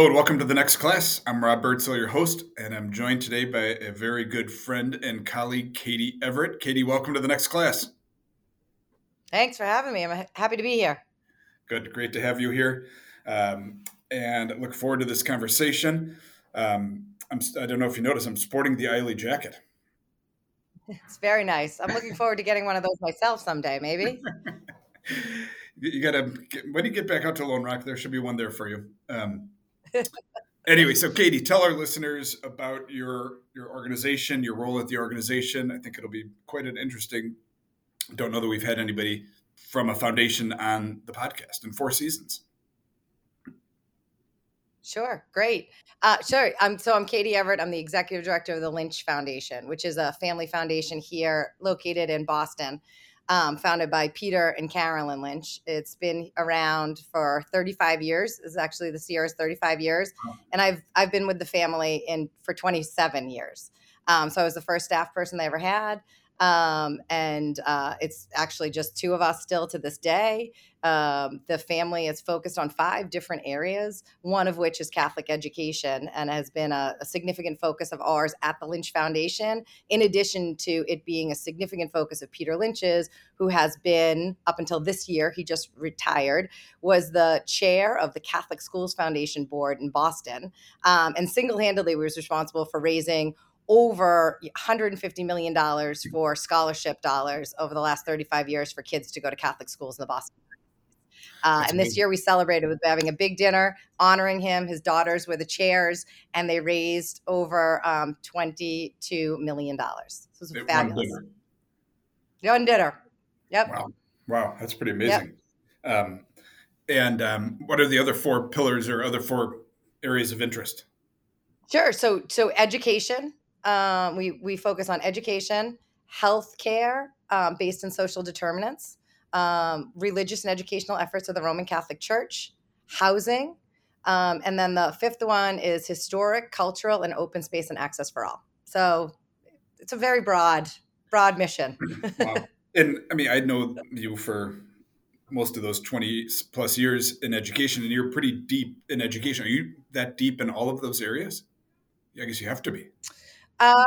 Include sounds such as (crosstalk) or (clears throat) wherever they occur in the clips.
Hello and welcome to the next class. I'm Rob Birdsell, your host, and I'm joined today by a very good friend and colleague, Katie Everett. Katie, welcome to the next class. Thanks for having me. I'm happy to be here. Good, great to have you here, um, and look forward to this conversation. Um, I'm, I don't know if you noticed, I'm sporting the Eiley jacket. (laughs) It's very nice. I'm looking forward to getting one of those myself someday, maybe. (laughs) you got to when you get back out to Lone Rock, there should be one there for you. Um, anyway, so Katie, tell our listeners about your your organization, your role at the organization. I think it'll be quite an interesting. Don't know that we've had anybody from a foundation on the podcast in four seasons. Sure, great. Uh, sure. I'm so I'm Katie Everett. I'm the executive director of the Lynch Foundation, which is a family foundation here located in Boston um, founded by Peter and Carolyn Lynch. It's been around for 35 years. It's actually this year is 35 years, and I've I've been with the family in for 27 years. Um, so I was the first staff person they ever had. Um, and uh, it's actually just two of us still to this day. Um, the family is focused on five different areas, one of which is Catholic education and has been a, a, significant focus of ours at the Lynch Foundation, in addition to it being a significant focus of Peter Lynch's, who has been, up until this year, he just retired, was the chair of the Catholic Schools Foundation Board in Boston, um, and single handedly was responsible for raising over $150 million for scholarship dollars over the last 35 years for kids to go to Catholic schools in the Boston uh, and this year we celebrated with having a big dinner honoring him. His daughters were the chairs, and they raised over um, $22 million. So it was fabulous. One dinner. One dinner. Yep. Wow. Wow. That's pretty amazing. Yep. Um, and um, what are the other four pillars or other four areas of interest? Sure. So, so education, um, we, we focus on education, healthcare um, based in social determinants, um, religious and educational efforts of the Roman Catholic Church, housing, um, and then the fifth one is historic, cultural, and open space and access for all. So it's a very broad, broad mission. (laughs) wow. And I mean, I know you for most of those 20 plus years in education, and you're pretty deep in education. Are you that deep in all of those areas? I guess you have to be. Uh,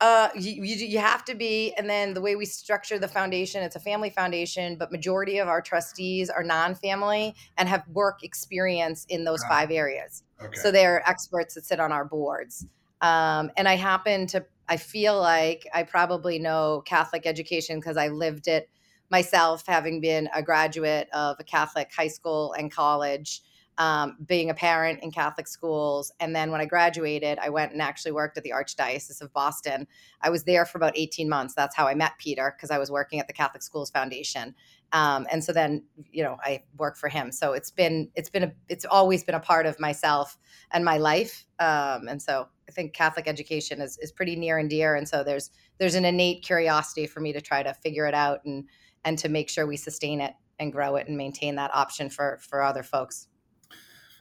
uh, you, you, you have to be, and then the way we structure the foundation, it's a family foundation, but majority of our trustees are non-family and have work experience in those ah, five areas. Okay. So they're experts that sit on our boards. Um, and I happen to, I feel like I probably know Catholic education because I lived it myself, having been a graduate of a Catholic high school and college um, being a parent in Catholic schools. And then when I graduated, I went and actually worked at the Archdiocese of Boston. I was there for about 18 months. That's how I met Peter because I was working at the Catholic Schools Foundation. Um, and so then, you know, I work for him. So it's been, it's been, a, it's always been a part of myself and my life. Um, and so I think Catholic education is, is pretty near and dear. And so there's, there's an innate curiosity for me to try to figure it out and, and to make sure we sustain it and grow it and maintain that option for, for other folks.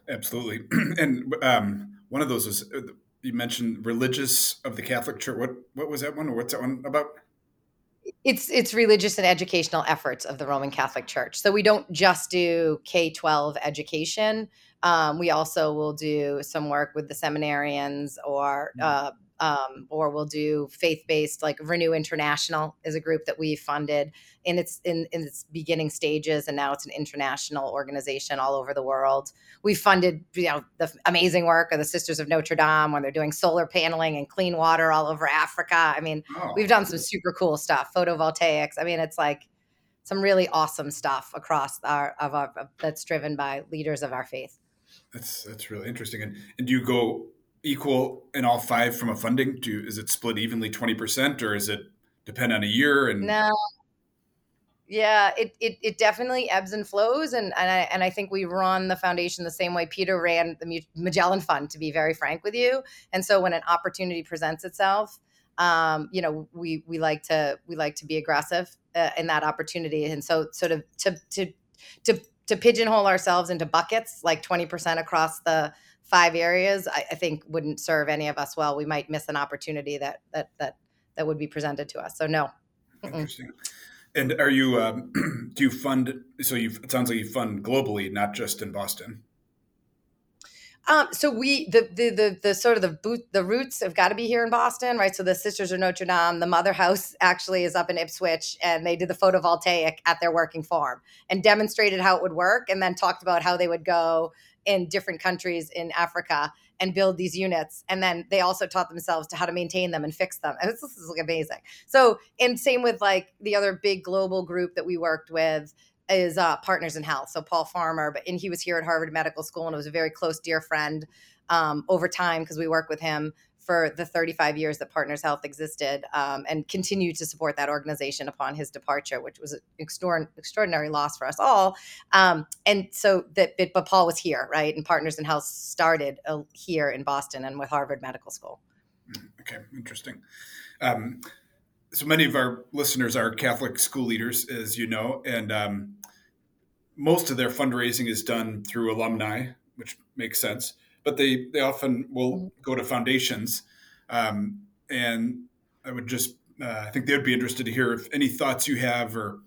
Absolutely. (clears throat) and um, one of those was uh, you mentioned religious of the Catholic Church. What what was that one, or what's that one about? It's it's religious and educational efforts of the Roman Catholic Church. So we don't just do K twelve education. Um, we also will do some work with the seminarians or mm. uh, um, or we'll do faith-based like renew international is a group that we funded in its in, in its beginning stages and now it's an international organization all over the world. We funded you know the amazing work of the sisters of notre dame when they're doing solar paneling and clean water all over africa. I mean oh. we've done some super cool stuff photovoltaics. I mean it's like some really awesome stuff across our of our that's driven by leaders of our faith. That's that's really interesting. And, and do you go equal in all five from a funding? Do is it split evenly twenty percent, or is it depend on a year? And no, yeah, it, it it definitely ebbs and flows, and and I and I think we run the foundation the same way Peter ran the Magellan Fund. To be very frank with you, and so when an opportunity presents itself, um, you know, we we like to we like to be aggressive uh, in that opportunity, and so sort of to to to to pigeonhole ourselves into buckets like twenty percent across the five areas, I, I, think wouldn't serve any of us well. We might miss an opportunity that that that that would be presented to us. So no. Interesting. And are you um, (clears throat) do you fund? So you it sounds like you fund globally, not just in Boston. Um, so we the, the the the sort of the boot the roots have got to be here in Boston, right? So the Sisters of Notre Dame, the mother house (laughs) actually is up in Ipswich, and they did the photovoltaic at their working farm and demonstrated how it would work, and then talked about how they would go in different countries in Africa and build these units. And then they also taught themselves to how to maintain them and fix them. And (laughs) this is like amazing. So, and same with like the other big global group that we worked with is uh, Partners in Health. So Paul Farmer, but and he was here at Harvard Medical School and was a very close dear friend um, over time because we work with him for the 35 years that Partners Health existed um, and continued to support that organization upon his departure, which was an extraordinary loss for us all. Um, and so that, but Paul was here, right? And Partners in Health started uh, here in Boston and with Harvard Medical School. Mm, okay, interesting. Um, so many of our listeners are Catholic school leaders, as you know, and um, most of their fundraising is done through alumni, which makes sense. But they they often will mm-hmm. go to foundations, um, and I would just uh, I think they would be interested to hear if any thoughts you have or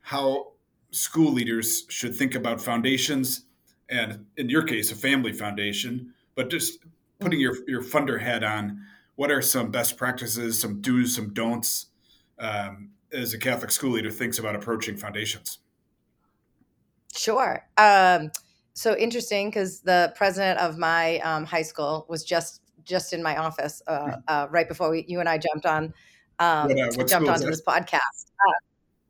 how school leaders should think about foundations, and in your case, a family foundation. But just putting your your funder hat on, what are some best practices, some do's, some don'ts, um, as a Catholic school leader thinks about approaching foundations? Sure. Um, so interesting because the president of my um, high school was just just in my office uh, hmm. uh, right before we, you and I jumped on um, what, uh, jumped onto this podcast. Uh,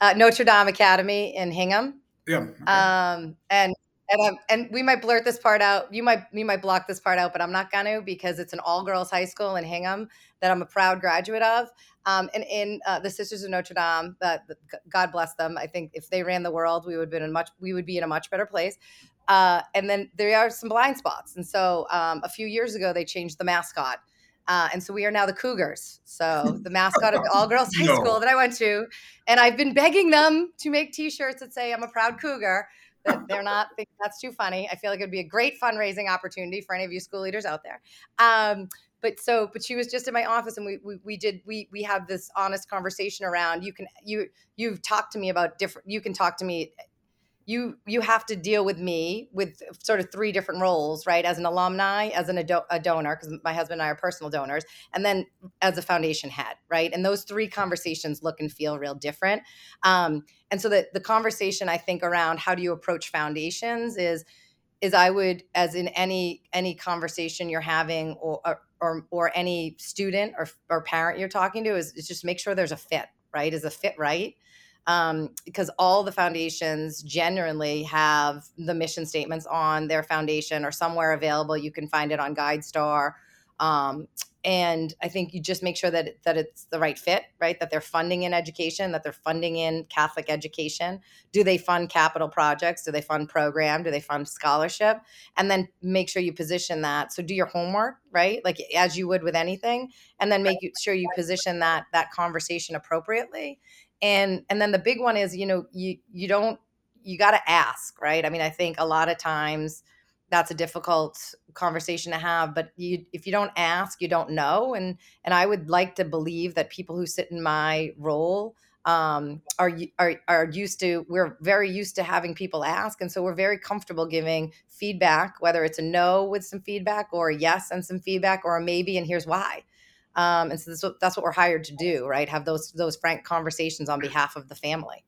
uh, Notre Dame Academy in Hingham. Yeah. Okay. Um, and and um, and we might blurt this part out. You might you might block this part out, but I'm not to because it's an all girls high school in Hingham that I'm a proud graduate of. Um, and in uh, the Sisters of Notre Dame, that God bless them. I think if they ran the world, we would be in much we would be in a much better place. Uh, and then there are some blind spots. And so um, a few years ago, they changed the mascot. Uh, and so we are now the Cougars. So (laughs) the mascot of all girls high no. school that I went to. And I've been begging them to make t shirts that say, I'm a proud Cougar. That they're not that's too funny. I feel like it'd be a great fundraising opportunity for any of you school leaders out there. Um, but so but she was just in my office and we, we we did we we have this honest conversation around you can you you've talked to me about different you can talk to me you you have to deal with me with sort of three different roles right? As an alumni as an a, a donor because my husband and i are personal donors and then as a foundation head right? And those three conversations look and feel real different. Um, and so the, the conversation i think around how do you approach foundations is is i would as in any any conversation you're having or or, or any student or, or parent you're talking to is, is just make sure there's a fit right? Is a fit right um, because all the foundations generally have the mission statements on their foundation or somewhere available. You can find it on GuideStar. Um, and I think you just make sure that that it's the right fit, right? That they're funding in education, that they're funding in Catholic education. Do they fund capital projects? Do they fund program? Do they fund scholarship? And then make sure you position that. So do your homework, right? Like as you would with anything, and then make sure you position that that conversation appropriately and and then the big one is you know you you don't you got to ask right? I mean i think a lot of times that's a difficult conversation to have but you if you don't ask you don't know. And and i would like to believe that people who sit in my role um, are are are used to we're very used to having people ask. And so we're very comfortable giving feedback whether it's a no with some feedback or a yes and some feedback or a maybe and here's why um, and so that's what, that's what we're hired to do, right? Have those those frank conversations on behalf of the family.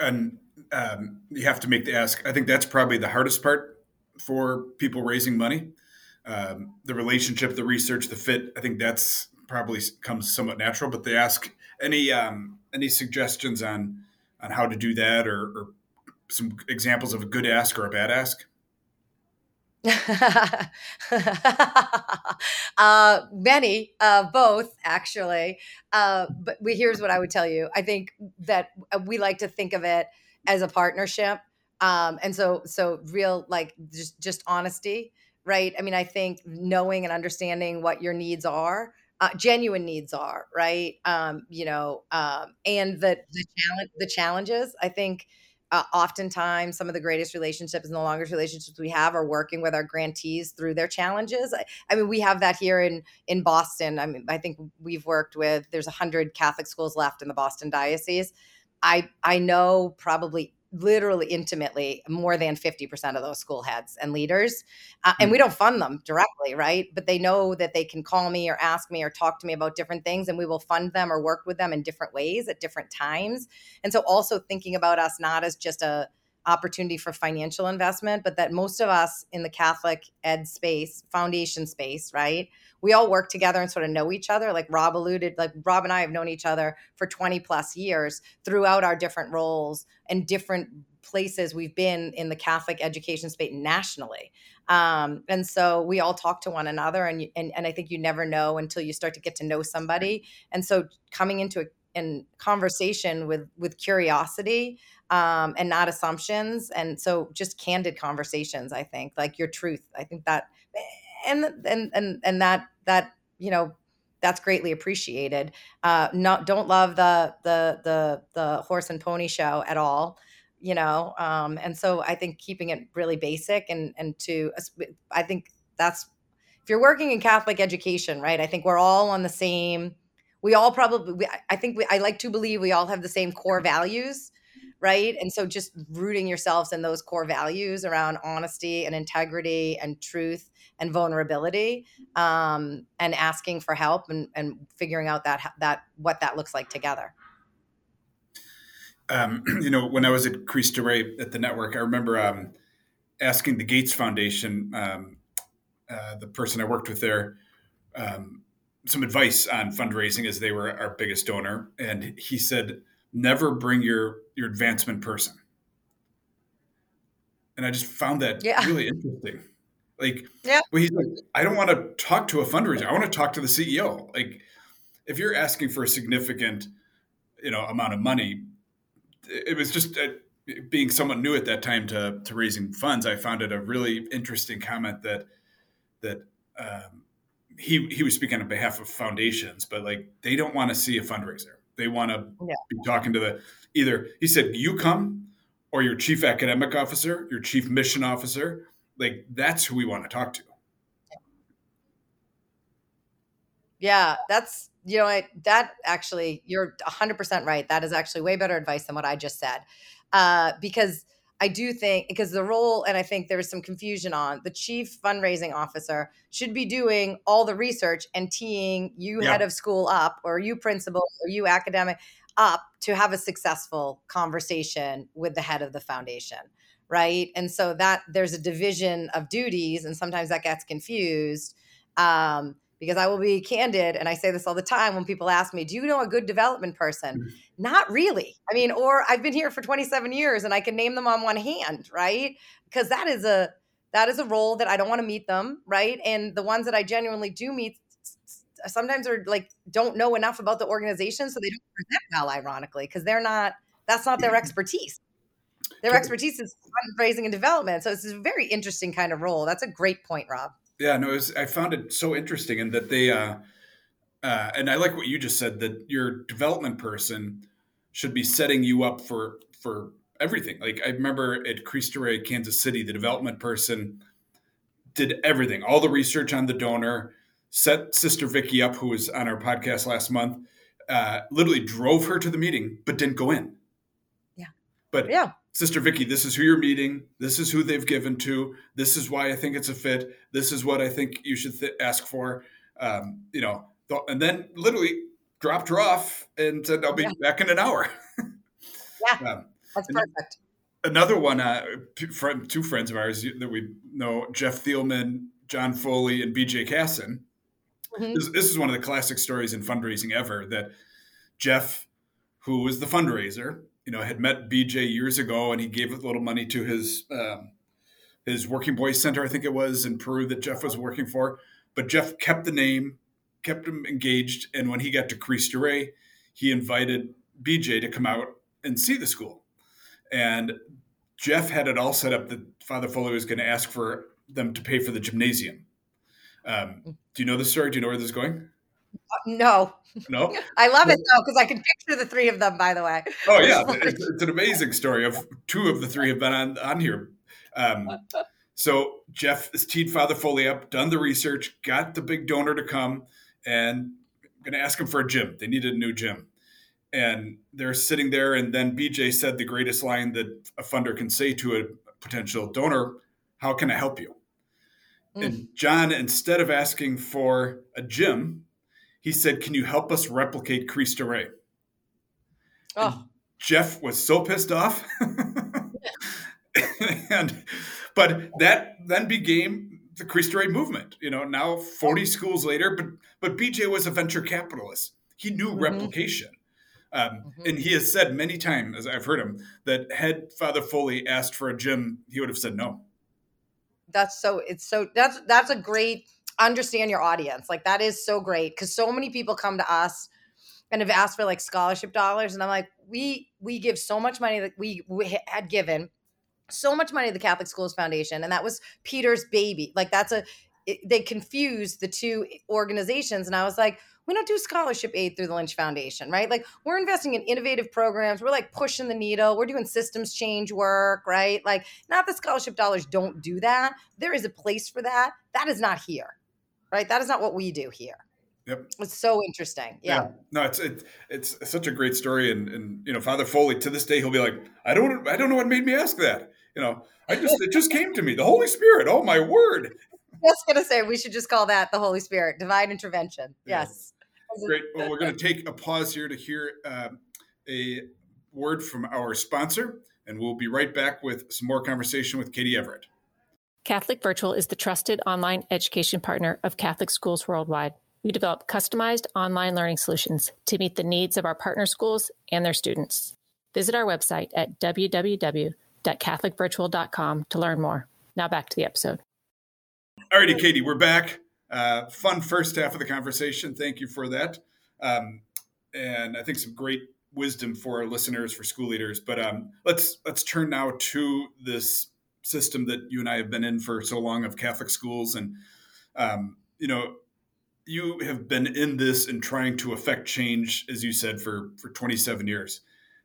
And um, you have to make the ask. I think that's probably the hardest part for people raising money. Um, the relationship, the research, the fit. I think that's probably comes somewhat natural. But they ask any um, any suggestions on on how to do that, or, or some examples of a good ask or a bad ask. (laughs) uh, many, uh, both actually. Uh, but we, here's what I would tell you. I think that uh, we like to think of it as a partnership, um, and so so real like just just honesty, right? I mean, I think knowing and understanding what your needs are. Uh, genuine needs are right um, you know um, and the the challenge the challenges i think uh, oftentimes some of the greatest relationships and the longest relationships we have are working with our grantees through their challenges. I, I, mean we have that here in in boston. I mean i think we've worked with there's 100 catholic schools left in the boston diocese. I i know probably literally intimately more than 50% of those school heads and leaders uh, and we don't fund them directly right? But they know that they can call me or ask me or talk to me about different things and we will fund them or work with them in different ways at different times. And so also thinking about us not as just a opportunity for financial investment but that most of us in the catholic ed space foundation space right we all work together and sort of know each other. Like rob alluded like rob and i have known each other for 20 plus years throughout our different roles and different places we've been in the catholic education space nationally. Um, and so we all talk to one another and, and and i think you never know until you start to get to know somebody. And so coming into a in conversation with with curiosity um, and not assumptions and so just candid conversations i think like your truth i think that and and and and that that you know that's greatly appreciated. Uh, not don't love the the the the horse and pony show at all, you know. Um, and so I think keeping it really basic and and to I think that's if you're working in Catholic education, right? I think we're all on the same. We all probably. I think we. I like to believe we all have the same core values right? And so just rooting yourselves in those core values around honesty and integrity and truth and vulnerability um, and asking for help and, and figuring out that that what that looks like together. Um, (clears throat) you know, when I was at Cristo Rey at the network, I remember um, asking the Gates Foundation, um, uh, the person I worked with there, um, some advice on fundraising as they were our biggest donor, and he said, "Never bring your your advancement person." And I just found that yeah. really interesting. Like, yeah. Well, he's like, I don't want to talk to a fundraiser. I want to talk to the CEO. Like, if you're asking for a significant, you know, amount of money, it was just uh, being somewhat new at that time to to raising funds. I found it a really interesting comment that that um, he he was speaking on behalf of foundations, but like they don't want to see a fundraiser. They want to yeah. be talking to the either. He said, "You come." Or your chief academic officer, your chief mission officer, like that's who we want to talk to yeah that's you know I, that actually you're 100% right that is actually way better advice than what i just said uh, because i do think because the role and i think there was some confusion on the chief fundraising officer should be doing all the research and teeing you yeah. head of school up or you principal or you academic up to have a successful conversation with the head of the foundation right and so that there's a division of duties and sometimes that gets confused um, because i will be candid and i say this all the time when people ask me do you know a good development person mm-hmm. not really i mean or i've been here for 27 years and i can name them on one hand right because that is a that is a role that i don't want to meet them right and the ones that i genuinely do meet sometimes are like don't know enough about the organization so they don't present well ironically because they're not that's not their expertise their expertise is fundraising and development. So it's a very interesting kind of role. That's a great point, Rob. Yeah, no, was, I found it so interesting in that they, uh, uh, and I like what you just said that your development person should be setting you up for for everything. Like I remember at Cristo Rey, Kansas City, the development person did everything, all the research on the donor, set Sister Vicky up, who was on our podcast last month, uh, literally drove her to the meeting, but didn't go in. Yeah. But yeah. Sister Vicky, this is who you're meeting. This is who they've given to. This is why I think it's a fit. This is what I think you should th- ask for. Um, you know, and then literally dropped her off and said, "I'll be yeah. back in an hour." (laughs) yeah, um, that's perfect. Another one, uh, two friends of ours that we know, Jeff Thielman, John Foley, and BJ Cassin. Mm-hmm. This, this is one of the classic stories in fundraising ever. That Jeff, who was the fundraiser, you know, had met BJ years ago, and he gave a little money to his um, his Working Boys Center, I think it was in Peru that Jeff was working for. But Jeff kept the name, kept him engaged, and when he got to Rey, he invited BJ to come out and see the school. And Jeff had it all set up that Father Foley was going to ask for them to pay for the gymnasium. Um, do you know the story? Do you know where this is going? No. No. (laughs) I love it though because I can picture the three of them. By the way. Oh yeah, (laughs) it's, it's, an amazing story. Of two of the three have been on on here. Um, (laughs) so Jeff has teed Father Foley up, done the research, got the big donor to come, and I'm going to ask him for a gym. They needed a new gym, and they're sitting there, and then BJ said the greatest line that a funder can say to a potential donor: "How can I help you?" Mm. And John, instead of asking for a gym, he said, "Can you help us replicate Cristo Rey?" Oh. Jeff was so pissed off. (laughs) and but that then became the Cristo Rey movement. You know, now 40 schools later, but but BJ was a venture capitalist. He knew mm-hmm. replication. Um, mm-hmm. And he has said many times, as I've heard him, that had Father Foley asked for a gym, he would have said no. That's so. It's so. That's that's a great understand your audience. Like that is so great because so many people come to us and have asked for like scholarship dollars, and I'm like, we we give so much money that we, we had given so much money to the Catholic Schools Foundation, and that was Peter's baby. Like that's a it, they confused the two organizations, and I was like, we don't do scholarship aid through the Lynch Foundation, right? Like we're investing in innovative programs. We're like pushing the needle. We're doing systems change work, right? Like not the scholarship dollars don't do that. There is a place for that. That is not here, right? That is not what we do here. Yep. It's so interesting. Yeah. yeah. No, it's it, it's such a great story, and and you know, Father Foley to this day he'll be like, I don't I don't know what made me ask that. You know, I just it just came to me, the Holy Spirit. Oh my word. (laughs) Just gonna say we should just call that the Holy Spirit, divine intervention. Yeah. Yes. Great. Well, we're going to take a pause here to hear uh, a word from our sponsor, and we'll be right back with some more conversation with Katie Everett. Catholic Virtual is the trusted online education partner of Catholic schools worldwide. We develop customized online learning solutions to meet the needs of our partner schools and their students. Visit our website at www.catholicvirtual.com to learn more. Now back to the episode. All righty, Katie, we're back. Uh, fun first half of the conversation. Thank you for that. Um, and I think some great wisdom for our listeners, for school leaders. But um, let's let's turn now to this system that you and I have been in for so long of Catholic schools, and um, you know, you have been in this and trying to affect change, as you said, for for 27 years.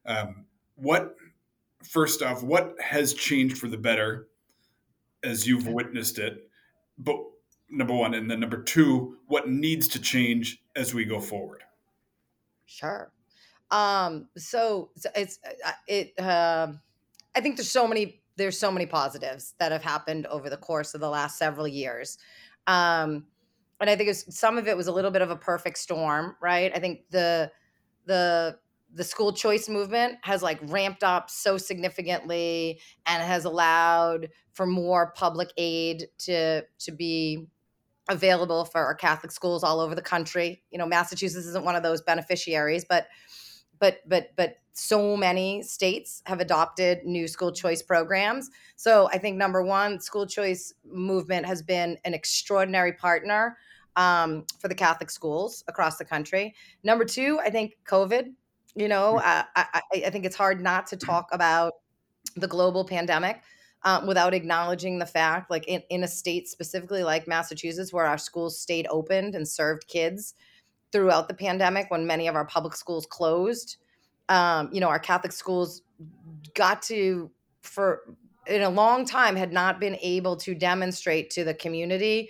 Um, what first off, what has changed for the better as you've witnessed it? But number one, and then number two, what needs to change as we go forward? Sure. Um, so, it's uh, it. Uh, I think there's so many there's so many positives that have happened over the course of the last several years. Um, and I think was, some of it was a little bit of a perfect storm, right? I think the the the school choice movement has like ramped up so significantly and has allowed for more public aid to to be available for our Catholic schools all over the country. You know, Massachusetts isn't one of those beneficiaries, but but but but so many states have adopted new school choice programs. So I think number one, school choice movement has been an extraordinary partner um, for the Catholic schools across the country. Number two, I think COVID. You know, mm. I, I, I think it's hard not to talk about the global pandemic um, without acknowledging the fact, like in, in a state specifically like Massachusetts, where our schools stayed open and served kids throughout the pandemic when many of our public schools closed. Um, you know, our Catholic schools got to, for in a long time, had not been able to demonstrate to the community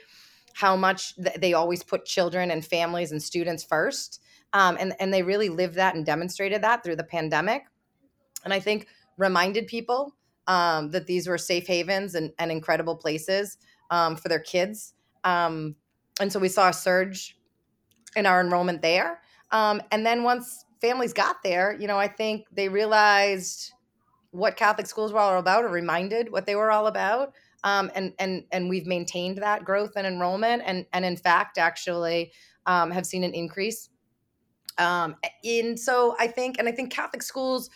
how much th- they always put children and families and students first. Um, and, and they really lived that and demonstrated that through the pandemic. And I think reminded people um, that these were safe havens and, and incredible places um, for their kids. Um, and so we saw a surge in our enrollment there. Um, and then once families got there, you know, I think they realized what Catholic schools were all about or reminded what they were all about. Um, and and and we've maintained that growth and enrollment, and and in fact, actually, um, have seen an increase. Um, in so I think, and I think Catholic schools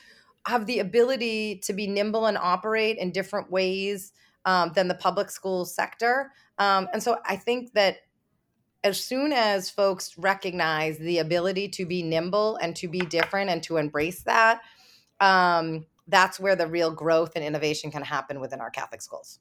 have the ability to be nimble and operate in different ways um, than the public school sector. Um, and so I think that as soon as folks recognize the ability to be nimble and to be different and to embrace that, um, that's where the real growth and innovation can happen within our Catholic schools.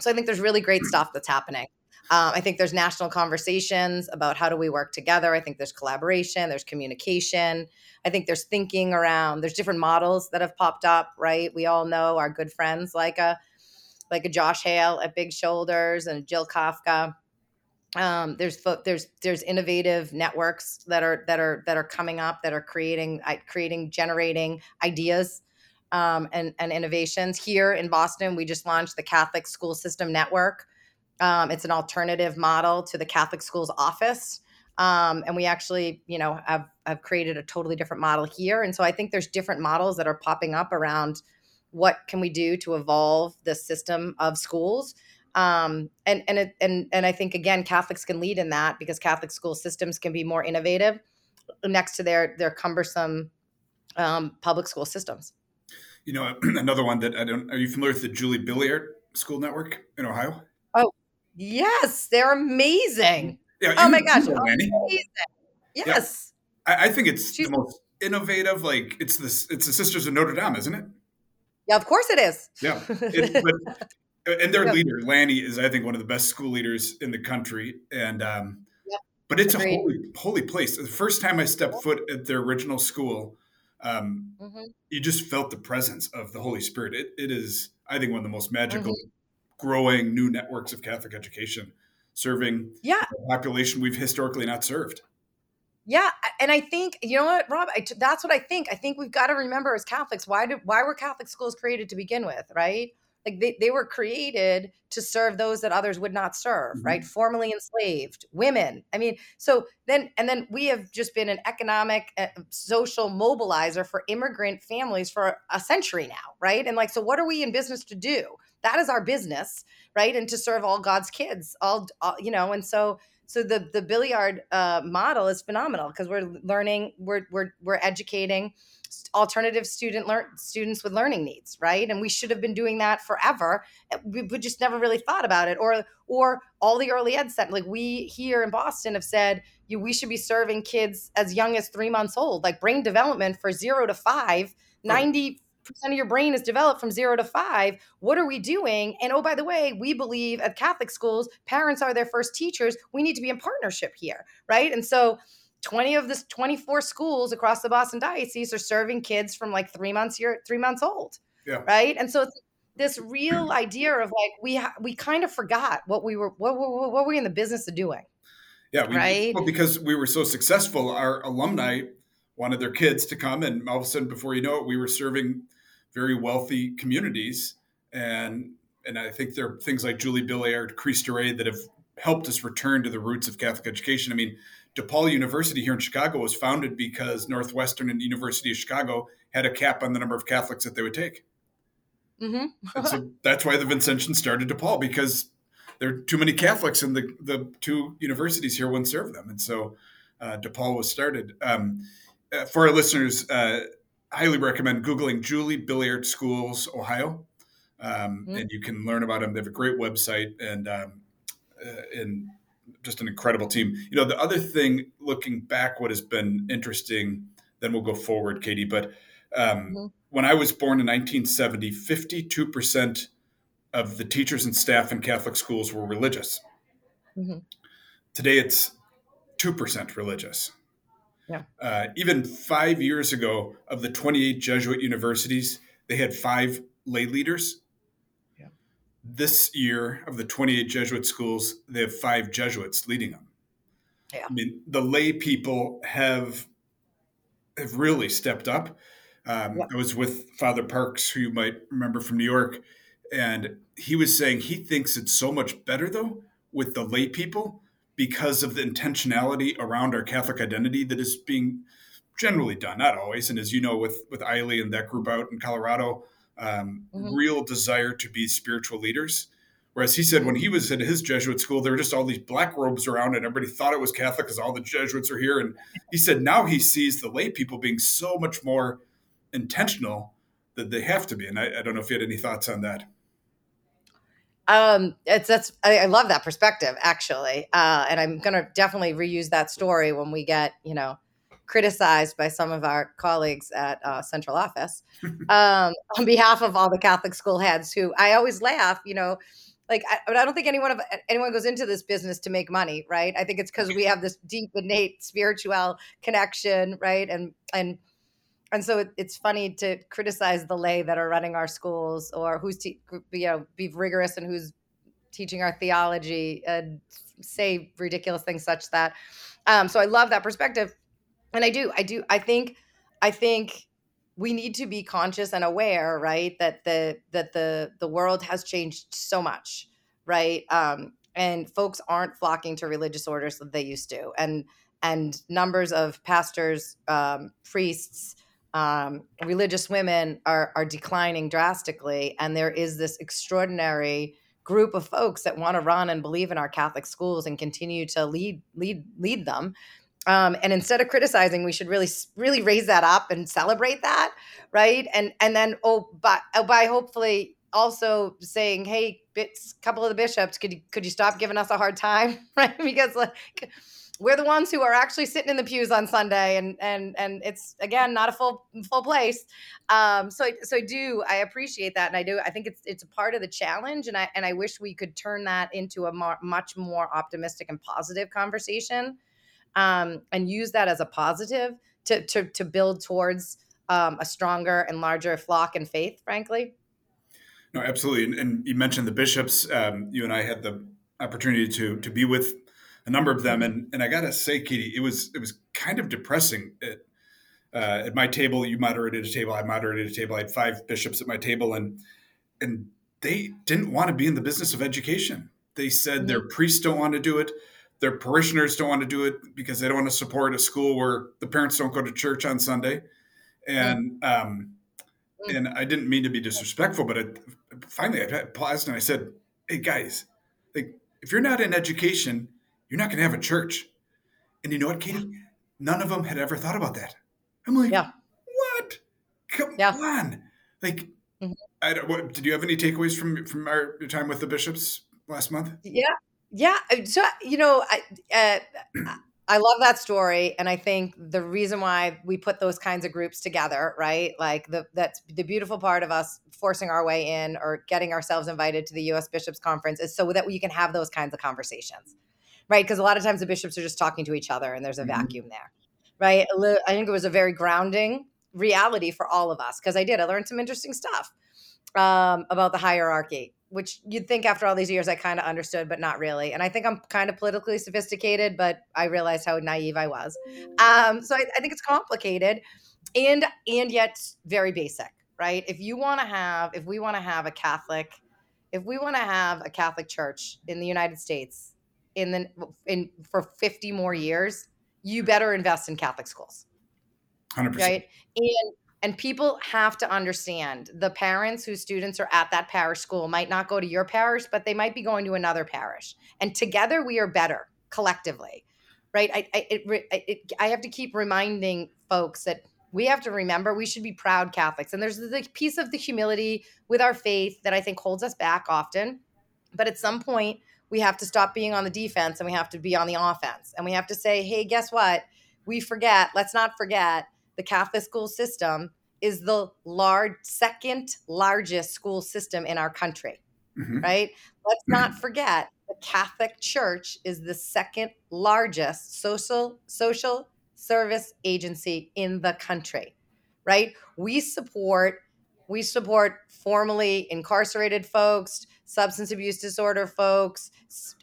So I think there's really great stuff that's happening. Um, I think there's national conversations about how do we work together. I think there's collaboration, there's communication. I think there's thinking around. There's different models that have popped up. Right, we all know our good friends like a like a Josh Hale at Big Shoulders and Jill Kafka um, there's there's there's innovative networks that are that are that are coming up that are creating creating generating ideas um, and and innovations here in Boston. We just launched the Catholic School System Network. Um, it's an alternative model to the Catholic Schools Office. Um, and we actually, you know, have, have created a totally different model here. And so I think there's different models that are popping up around what can we do to evolve the system of schools um, and and it, and and I think again Catholics can lead in that because Catholic school systems can be more innovative next to their their cumbersome um, public school systems. You know, (clears throat) another one that I don't. Are you familiar with the Julie Billiart School Network in Ohio? Oh, yes, they're amazing. Yeah, oh my gosh, amazing. Yes, yeah. I, I, think it's She's, the most innovative. Like it's the it's the Sisters of Notre Dame, isn't it? Yeah, of course it is. Yeah, (laughs) it, but and their leader Lanny is, I think, one of the best school leaders in the country. And um, but it's Agreed. a holy, holy place. The first time I stepped foot at their original school, um, mm-hmm. you just felt the presence of the Holy Spirit. It, it is, I think, one of the most magical, mm-hmm. growing new networks of Catholic education, serving yeah. a population we've historically not served. Yeah, and I think you know what, Rob. that's what I think. I think we've got to remember as Catholics why did why were Catholic schools created to begin with, right? Like they, they were created to serve those that others would not serve mm-hmm. right formerly enslaved women. I mean so then and then we have just been an economic uh, social mobilizer for immigrant families for a century now right? And like so what are we in business to do? That is our business right? And to serve all god's kids all, all you know and so so the the Billiart uh, model is phenomenal because we're learning we're we're we're educating alternative student learn students with learning needs, right? And we should have been doing that forever. We, we just never really thought about it. Or or all the early ed set, like we here in Boston have said, you we should be serving kids as young as three months old, like brain development for zero to five. 90 percent of your brain is developed from zero to five. What are we doing? And oh, by the way, we believe at Catholic schools, parents are their first teachers. We need to be in partnership here, right? And so 20 of this 24 schools across the Boston diocese are serving kids from like three months year three months old. Yeah. Right. And so it's this real (clears throat) idea of like we ha- we kind of forgot what we were what, what, what were we in the business of doing. Yeah. We, right. Well, because we were so successful, our alumni wanted their kids to come, and all of a sudden, before you know it, we were serving very wealthy communities, and and I think there are things like Julie Billiart, Cristo Rey that have helped us return to the roots of Catholic education. I mean, DePaul University here in Chicago was founded because Northwestern and University of Chicago had a cap on the number of Catholics that they would take. Mm-hmm. so (laughs) that's why the Vincentians started DePaul because there are too many Catholics and the, the two universities here wouldn't serve them. And so uh, DePaul was started. Um, for our listeners, uh, highly recommend Googling Julie Billiart Schools, Ohio. Um, mm-hmm. And you can learn about them. They have a great website and, um, uh, and just an incredible team. You know, the other thing, looking back, what has been interesting, then we'll go forward, Katie. But um, mm-hmm. when I was born in 1970, 52% of the teachers and staff in Catholic schools were religious. Mm-hmm. Today, it's 2% religious. Yeah. Uh, even five years ago, of the 28 Jesuit universities, they had five lay leaders Yeah. this year of the 28 Jesuit schools, they have five Jesuits leading them. Yeah. I mean, the lay people have have really stepped up. Um, yeah. I was with Father Parkes, who you might remember from New York, and he was saying he thinks it's so much better though with the lay people because of the intentionality around our Catholic identity that is being generally done, not always. And as you know, with with Eiley and that group out in Colorado, um, mm-hmm. real desire to be spiritual leaders. Whereas he said when he was at his Jesuit school, there were just all these black robes around, and everybody thought it was Catholic because all the Jesuits are here. And he said now he sees the lay people being so much more intentional that they have to be. And I, I don't know if you had any thoughts on that. Um, it's that's I, I love that perspective actually, uh, and I'm gonna definitely reuse that story when we get you know criticized by some of our colleagues at uh, central office (laughs) um, on behalf of all the Catholic school heads who I always laugh, you know, like I, but I don't think anyone of anyone goes into this business to make money, right? I think it's because we have this deep innate spiritual connection, right? And and and so it, it's funny to criticize the lay that are running our schools or who's to, you know be rigorous and who's teaching our theology and say ridiculous things such that. Um, so I love that perspective, and I do, I do, I think, I think we need to be conscious and aware, right, that the that the the world has changed so much, right, um, and folks aren't flocking to religious orders that they used to, and and numbers of pastors, um, priests, um, religious women are are declining drastically, and there is this extraordinary group of folks that want to run and believe in our Catholic schools and continue to lead lead lead them. Um, and instead of criticizing, we should really really raise that up and celebrate that, right? And and then oh, by oh, by hopefully also saying, hey, bits, couple of the bishops, could could you stop giving us a hard time, (laughs) right? Because like we're the ones who are actually sitting in the pews on Sunday, and and and it's again not a full full place. Um, so so I do I appreciate that, and I do I think it's it's a part of the challenge, and I and I wish we could turn that into a more, much more optimistic and positive conversation, um, and use that as a positive to to to build towards um, a stronger and larger flock and faith. Frankly. No, absolutely, and, and you mentioned the bishops. Um, you and I had the opportunity to to be with a number of them, and and I gotta say, Katie, it was it was kind of depressing. At, uh, at my table, you moderated a table, I moderated a table. I had five bishops at my table, and and they didn't want to be in the business of education. They said mm-hmm. their priests don't want to do it, their parishioners don't want to do it because they don't want to support a school where the parents don't go to church on Sunday, and mm-hmm. um, mm. and I didn't mean to be disrespectful, but it, finally I paused and I said, "Hey guys, like if you're not in education, you're not going to have a church. And you know what, Katie? None of them had ever thought about that. I'm like, yeah. what? Come yeah. on. Like, mm-hmm. I don't, what, did you have any takeaways from from our time with the bishops last month? Yeah, yeah. Uh, so you know, I uh, I love that story, and I think the reason why we put those kinds of groups together, right? Like the that's the beautiful part of us forcing our way in or getting ourselves invited to the U.S. Bishops Conference is so that we can have those kinds of conversations right? Because a lot of times the bishops are just talking to each other and there's a mm-hmm. vacuum there, right? I think it was a very grounding reality for all of us because I did. I learned some interesting stuff um, about the hierarchy, which you'd think after all these years I kind of understood, but not really. And I think I'm kind of politically sophisticated, but I realized how naive I was. Um, so I, I think it's complicated and and yet very basic, right? If you want to have, if we want to have a Catholic, if we want to have a Catholic church in the United States in the in for 50 more years, you better invest in Catholic schools. 100%. Right? And and people have to understand the parents whose students are at that parish school might not go to your parish, but they might be going to another parish. And together we are better collectively. Right? I I, it, it, I have to keep reminding folks that we have to remember we should be proud Catholics. And there's the piece of the humility with our faith that I think holds us back often. But at some point, we have to stop being on the defense and we have to be on the offense. And we have to say, hey, guess what? We forget, let's not forget the Catholic school system is the large second largest school system in our country. Mm-hmm. Right? Let's not forget the Catholic Church is the second largest social social service agency in the country. Right? We support we support formerly incarcerated folks, substance abuse disorder folks,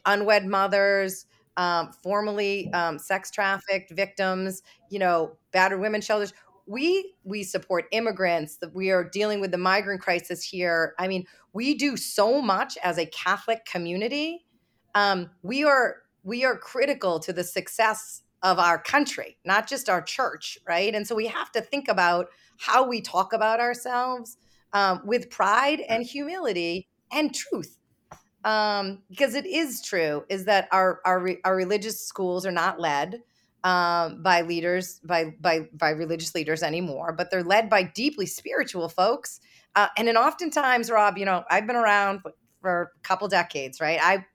unwed mothers, um, formerly um, sex trafficked victims, you know, battered women shelters. We we support immigrants. That we are dealing with the migrant crisis here. I mean, we do so much as a Catholic community. Um, we are we are critical to the success of our country, not just our church, right? And so we have to think about how we talk about ourselves um, with pride and humility and truth um, because it is true is that our our our religious schools are not led um, by leaders by by by religious leaders anymore, but they're led by deeply spiritual folks. Uh, and then oftentimes, Rob, you know, I've been around for a couple decades, right? I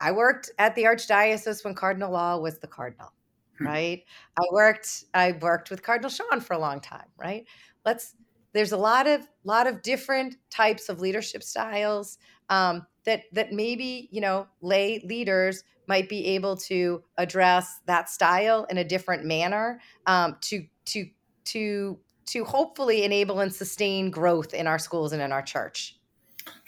I worked at the archdiocese when Cardinal Law was the cardinal, hmm. right? I worked I worked with Cardinal Sean for a long time, right? Let's there's a lot of lot of different types of leadership styles um, that that maybe you know lay leaders might be able to address that style in a different manner um, to to to to hopefully enable and sustain growth in our schools and in our church.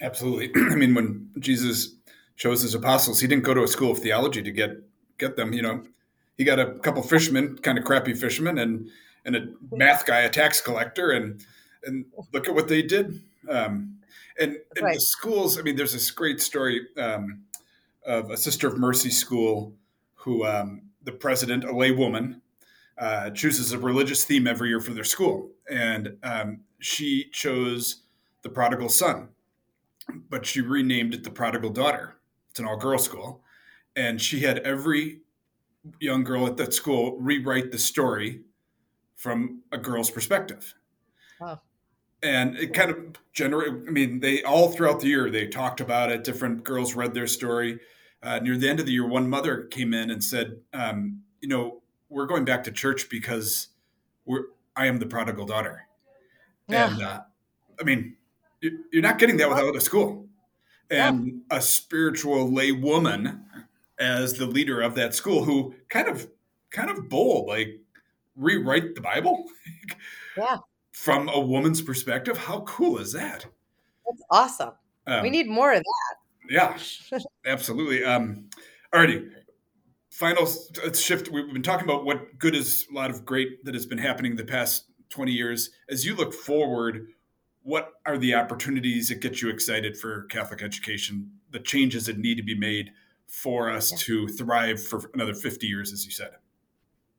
Absolutely. (clears throat) I mean, when Jesus chose his apostles, he didn't go to a school of theology to get get them. You know, he got a couple fishermen, kind of crappy fishermen, and and a math guy, a tax collector, and and look at what they did. Um, and, and right. the schools, I mean, there's this great story um, of a Sister of Mercy school who um, the president, a lay woman, uh, chooses a religious theme every year for their school, and um, she chose the prodigal son, but she renamed it the prodigal daughter. It's an all-girl school, and she had every young girl at that school rewrite the story from a girl's perspective. Wow. And it kind of generated, I mean, they all throughout the year, they talked about it. Different girls read their story. Uh, near the end of the year, one mother came in and said, um, you know, we're going back to church because we're, I am the prodigal daughter. Yeah. And uh, I mean, you're not getting that without a school. And yeah. a spiritual lay woman as the leader of that school who kind of kind of bold, like rewrite the Bible. (laughs) yeah. From a woman's perspective. How cool is that? That's awesome. Um, we need more of that. Yeah, absolutely. Um, alrighty. Final shift. We've been talking about what good is a lot of great that has been happening the past 20 years. As you look forward, what are the opportunities that get you excited for Catholic education, the changes that need to be made for us yeah. to thrive for another 50 years, as you said?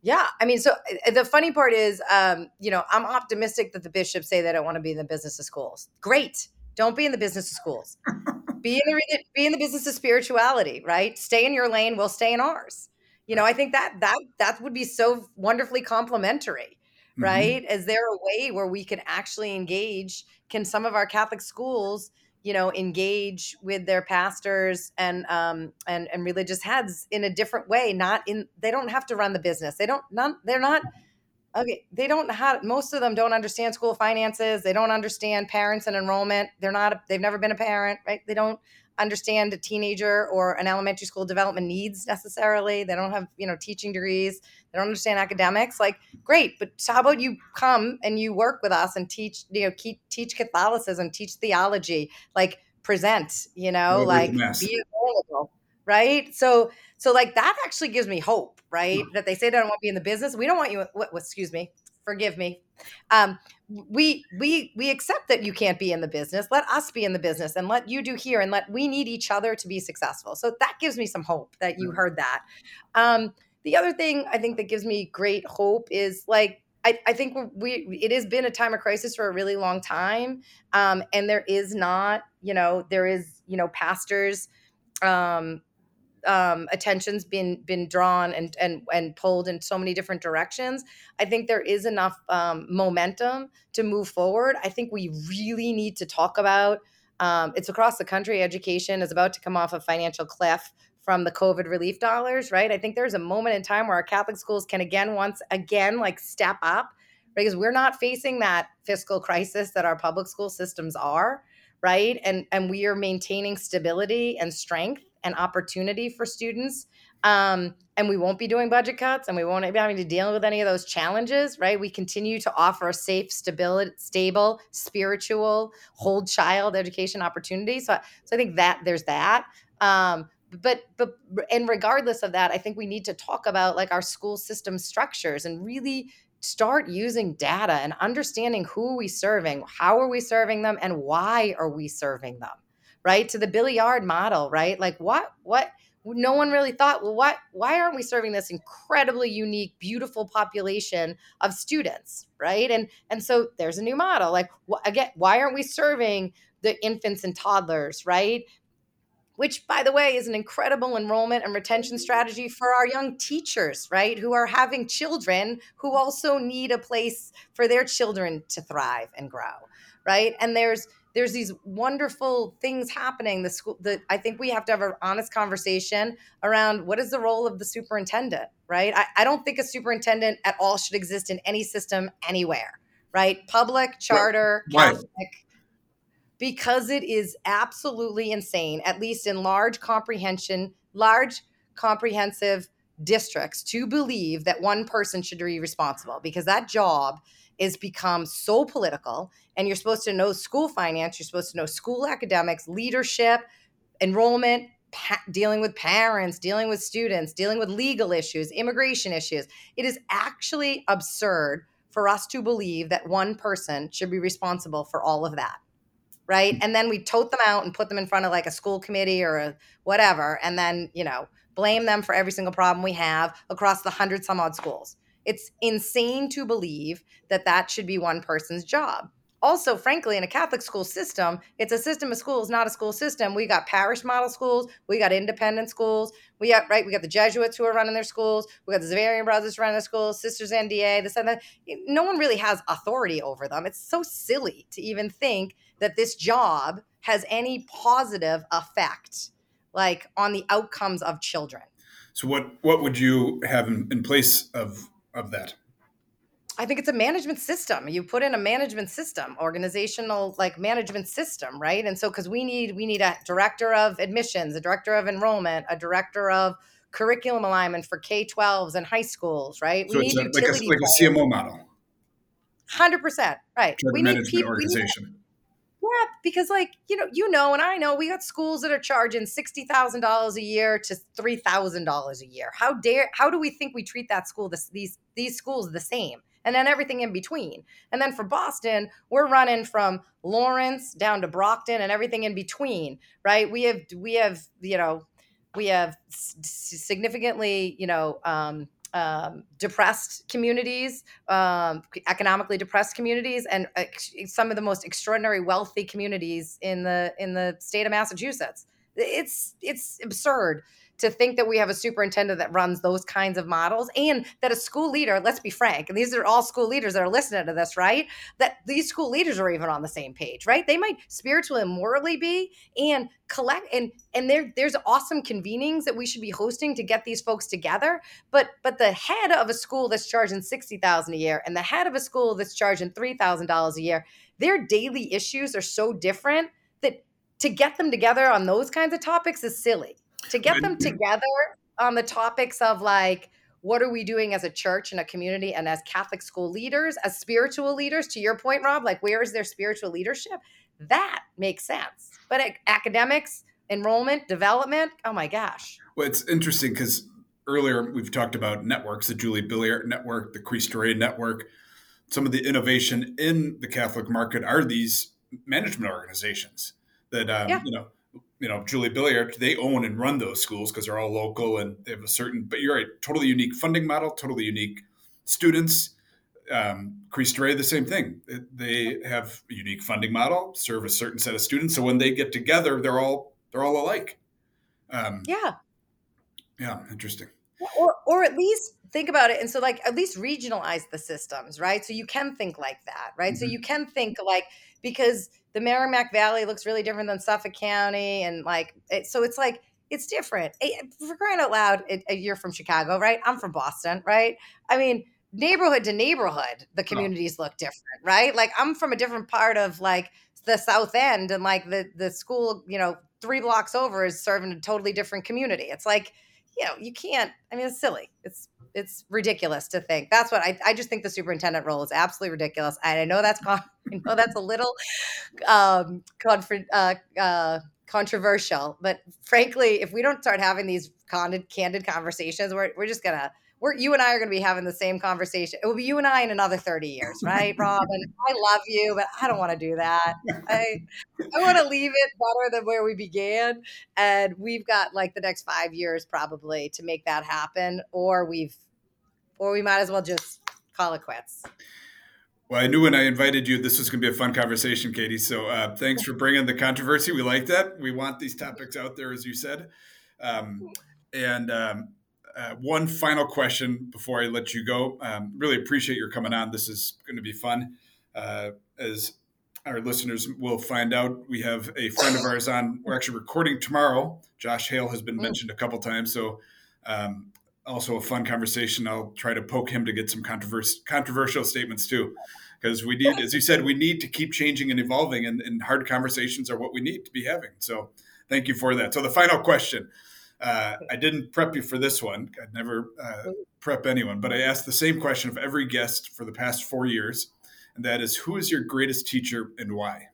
Yeah, I mean, so uh, the funny part is, um, you know, I'm optimistic that the bishops say they don't want to be in the business of schools. Great, don't be in the business of schools. (laughs) be in the be in the business of spirituality, right? Stay in your lane. We'll stay in ours. You know, I think that that that would be so wonderfully complementary, mm-hmm. right? Mm-hmm. Is there a way where we can actually engage? Can some of our Catholic schools? You know engage with their pastors and um and and religious heads in a different way not in they don't have to run the business. They don't not they're not okay they don't have most of them don't understand school finances they don't understand parents and enrollment they're not they've never been a parent right they don't understand a teenager or an elementary school development needs necessarily. They don't have, you know, teaching degrees. They don't understand academics. Like, great, but how about you come and you work with us and teach, you know, keep, teach Catholicism, teach theology, like present, you know, like be available, right? So, so like that actually gives me hope, right? That they say they don't want to be in the business. We don't want you. What, excuse me, forgive me. Um, we we we accept that you can't be in the business. Let us be in the business and let you do here and let we need each other to be successful. So that gives me some hope that you heard that. Um, the other thing I think that gives me great hope is like I, I, think we it has been a time of crisis for a really long time, um, and there is not you know there is you know pastors um, um, attention's been been drawn and and and pulled in so many different directions. I think there is enough um, momentum to move forward. I think we really need to talk about. Um, it's across the country. Education is about to come off a financial cliff from the COVID relief dollars, right? I think there's a moment in time where our Catholic schools can again, once again, like step up because we're not facing that fiscal crisis that our public school systems are, right? And and we are maintaining stability and strength and opportunity for students. Um, and we won't be doing budget cuts and we won't be having to deal with any of those challenges, right? We continue to offer a safe, stability, stable, spiritual, whole child education opportunity. So, so I think that there's that. Um, but but and regardless of that, I think we need to talk about like our school system structures and really start using data and understanding who are we serving, how are we serving them, and why are we serving them right? To the Billiart model, right? Like what what no one really thought, well, what why aren't we serving this incredibly unique, beautiful population of students, right? And and so there's a new model. Like wh- again, why aren't we serving the infants and toddlers, right? which by the way is an incredible enrollment and retention strategy for our young teachers right who are having children who also need a place for their children to thrive and grow right and there's there's these wonderful things happening. The school that i think we have to have an honest conversation around what is the role of the superintendent right? I, I don't think a superintendent at all should exist in any system anywhere right? Public charter right. catholic. Because it is absolutely insane at least in large comprehension large comprehensive districts to believe that one person should be responsible because that job is become so political and you're supposed to know school finance you're supposed to know school academics leadership enrollment pa- dealing with parents dealing with students dealing with legal issues immigration issues. It is actually absurd for us to believe that one person should be responsible for all of that right? Mm. And then we tote them out and put them in front of like a school committee or a whatever and then you know blame them for every single problem we have across the hundred some odd schools it's insane to believe that that should be one person's job. Also, frankly, in a Catholic school system, it's a system of schools, not a school system. We got parish model schools, we got independent schools, we got right, we got the Jesuits who are running their schools, we got the Xaverian Brothers running their schools, Sisters NDA, this and that. No one really has authority over them. It's so silly to even think that this job has any positive effect, like on the outcomes of children. So, what what would you have in, in place of of that? I think it's a management system. You put in a management system, organizational like management system, right? And so because we need we need a director of admissions, a director of enrollment, a director of curriculum alignment for K-12s and high schools, right? So we need a, like, a, like a CMO model. Hundred percent, right? we need people. Organization. Yeah, because like you know, you know, and I know we got schools that are charging sixty thousand dollars a year to three thousand dollars a year. How dare? How do we think we treat that school this, these these schools the same? And then everything in between. And then for Boston, we're running from Lawrence down to Brockton and everything in between, right? We have we have you know we have significantly you know um, um, depressed communities, um, economically depressed communities, and uh, some of the most extraordinary wealthy communities in the in the state of Massachusetts. It's it's absurd to think that we have a superintendent that runs those kinds of models and that a school leader, let's be frank, and these are all school leaders that are listening to this, right? That these school leaders are even on the same page, right? They might spiritually and morally be and collect and and there there's awesome convenings that we should be hosting to get these folks together. But but the head of a school that's charging 60,000 a year and the head of a school that's charging $3,000 a year, their daily issues are so different that to get them together on those kinds of topics is silly to get them together on the topics of like what are we doing as a church and a community and as Catholic school leaders, as spiritual leaders, to your point, Rob, like where is their spiritual leadership? That makes sense. But academics, enrollment, development, oh my gosh. Well, it's interesting because earlier we've talked about networks, the Julie Billiart network, the Cristo Rey network. Some of the innovation in the Catholic market are these management organizations that, um, yeah. you know, you know, Julie Billiart, they own and run those schools because they're all local and they have a certain, but you're right, totally unique funding model, totally unique students. Um, Rey, the same thing. They have a unique funding model, serve a certain set of students. So when they get together, they're all they're all alike. Um, yeah. Yeah, interesting. Or, or at least think about it and so like at least regionalize the systems right so you can think like that right mm-hmm. so you can think like because the merrimack valley looks really different than suffolk county and like it, so it's like it's different. For crying out loud it, you're from chicago right? I'm from boston right? I mean neighborhood to neighborhood the oh. communities oh. look different right? Like i'm from a different part of like the south end and like the the school you know three blocks over is serving a totally different community. It's like you know you can't i mean it's silly. It's it's ridiculous to think. That's what I, I just think the superintendent role is absolutely ridiculous. And I know that's con- (laughs) I know that's a little um, conf- uh, uh, controversial, but frankly, if we don't start having these candid, candid conversations, we're we're just gonna we're you and I are going to be having the same conversation. It will be you and I in another 30 years, right, (laughs) Rob? And I love you, but I don't want to do that. (laughs) I I want to leave it better than where we began. And we've got like the next five years probably to make that happen, or we've or we might as well just call it quits. Well, I knew when I invited you, this was going to be a fun conversation, Katie. So uh, thanks for bringing the controversy. We like that. We want these topics out there, as you said. Um, and um, uh, one final question before I let you go. Um, really appreciate your coming on. This is going to be fun. Uh, as our listeners will find out, we have a friend of ours on. We're actually recording tomorrow. Josh Hale has been mm. mentioned a couple times. So um, also a fun conversation. I'll try to poke him to get some controversial controversial statements too, because we need, as you said, we need to keep changing and evolving, and, and, hard conversations are what we need to be having. So, thank you for that. So, the final question. Uh, I didn't prep you for this one. I'd never uh, prep anyone, but I asked the same question of every guest for the past four years. and that is who is your greatest teacher and why?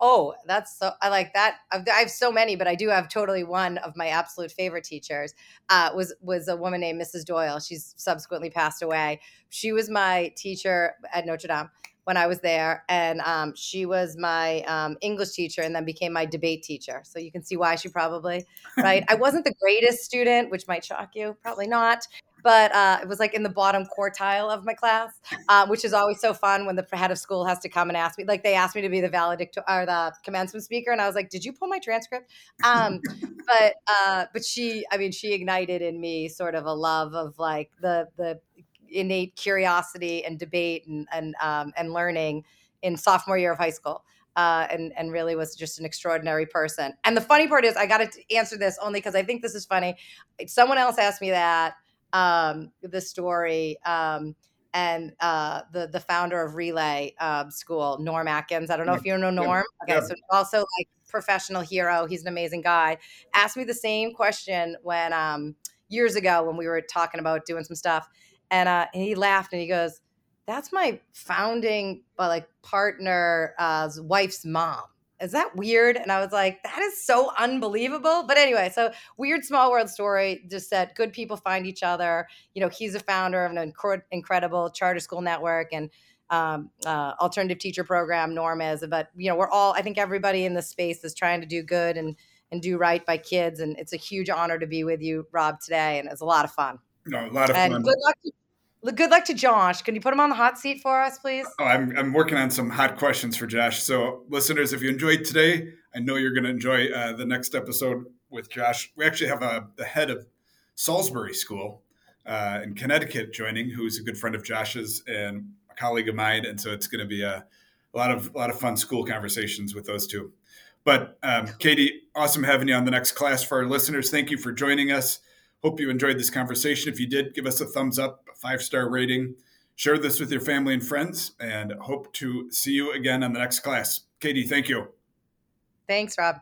Oh, that's so. I like that. I've, I have so many, but I do have totally one of my absolute favorite teachers. Uh, was was a woman named Mrs. Doyle. She's subsequently passed away. She was my teacher at Notre Dame when I was there, and um, she was my um, English teacher, and then became my debate teacher. So you can see why she probably right. (laughs) I wasn't the greatest student, which might shock you, probably not but uh, it was like in the bottom quartile of my class, uh, which is always so fun when the head of school has to come and ask me. Like they asked me to be the valedictorian or the commencement speaker, and I was like, "Did you pull my transcript?" Um, but uh, but she, I mean, she ignited in me sort of a love of like the the innate curiosity and debate and and um, and learning in sophomore year of high school. Uh, and and really was just an extraordinary person. And the funny part is, I got to answer this only because I think this is funny. Someone else asked me that um, the story. Um, and uh, the the founder of Relay uh, School, Norm Atkins. I don't know if you know Norm. Okay, yeah. so also like professional hero. He's an amazing guy. Asked me the same question when um, years ago when we were talking about doing some stuff, and, uh, and he laughed and he goes, "That's my founding, like partner's uh, wife's mom." Is that weird? And I was like, that is so unbelievable. But anyway, so weird small world story just said good people find each other. You know, he's a founder of an inc- incredible charter school network and um, uh, alternative teacher program. Norm is, but you know, we're all. I think everybody in this space is trying to do good and and do right by kids. And it's a huge honor to be with you, Rob, today, and it's a lot of fun. No, a lot of and fun. Good luck to Good luck to Josh. Can you put him on the hot seat for us, please? Oh, I'm, I'm working on some hot questions for Josh. So, listeners, if you enjoyed today, I know you're going to enjoy uh, the next episode with Josh. We actually have a, the head of Salisbury School uh, in Connecticut joining, who's a good friend of Josh's and a colleague of mine. And so it's going to be a, a lot of a lot of fun school conversations with those two. But um, Katie, awesome having you on the next class for our listeners. Thank you for joining us. Hope you enjoyed this conversation. If you did, give us a thumbs up, a five star rating. Share this with your family and friends, and hope to see you again on the next class. Katie, thank you. Thanks, Rob.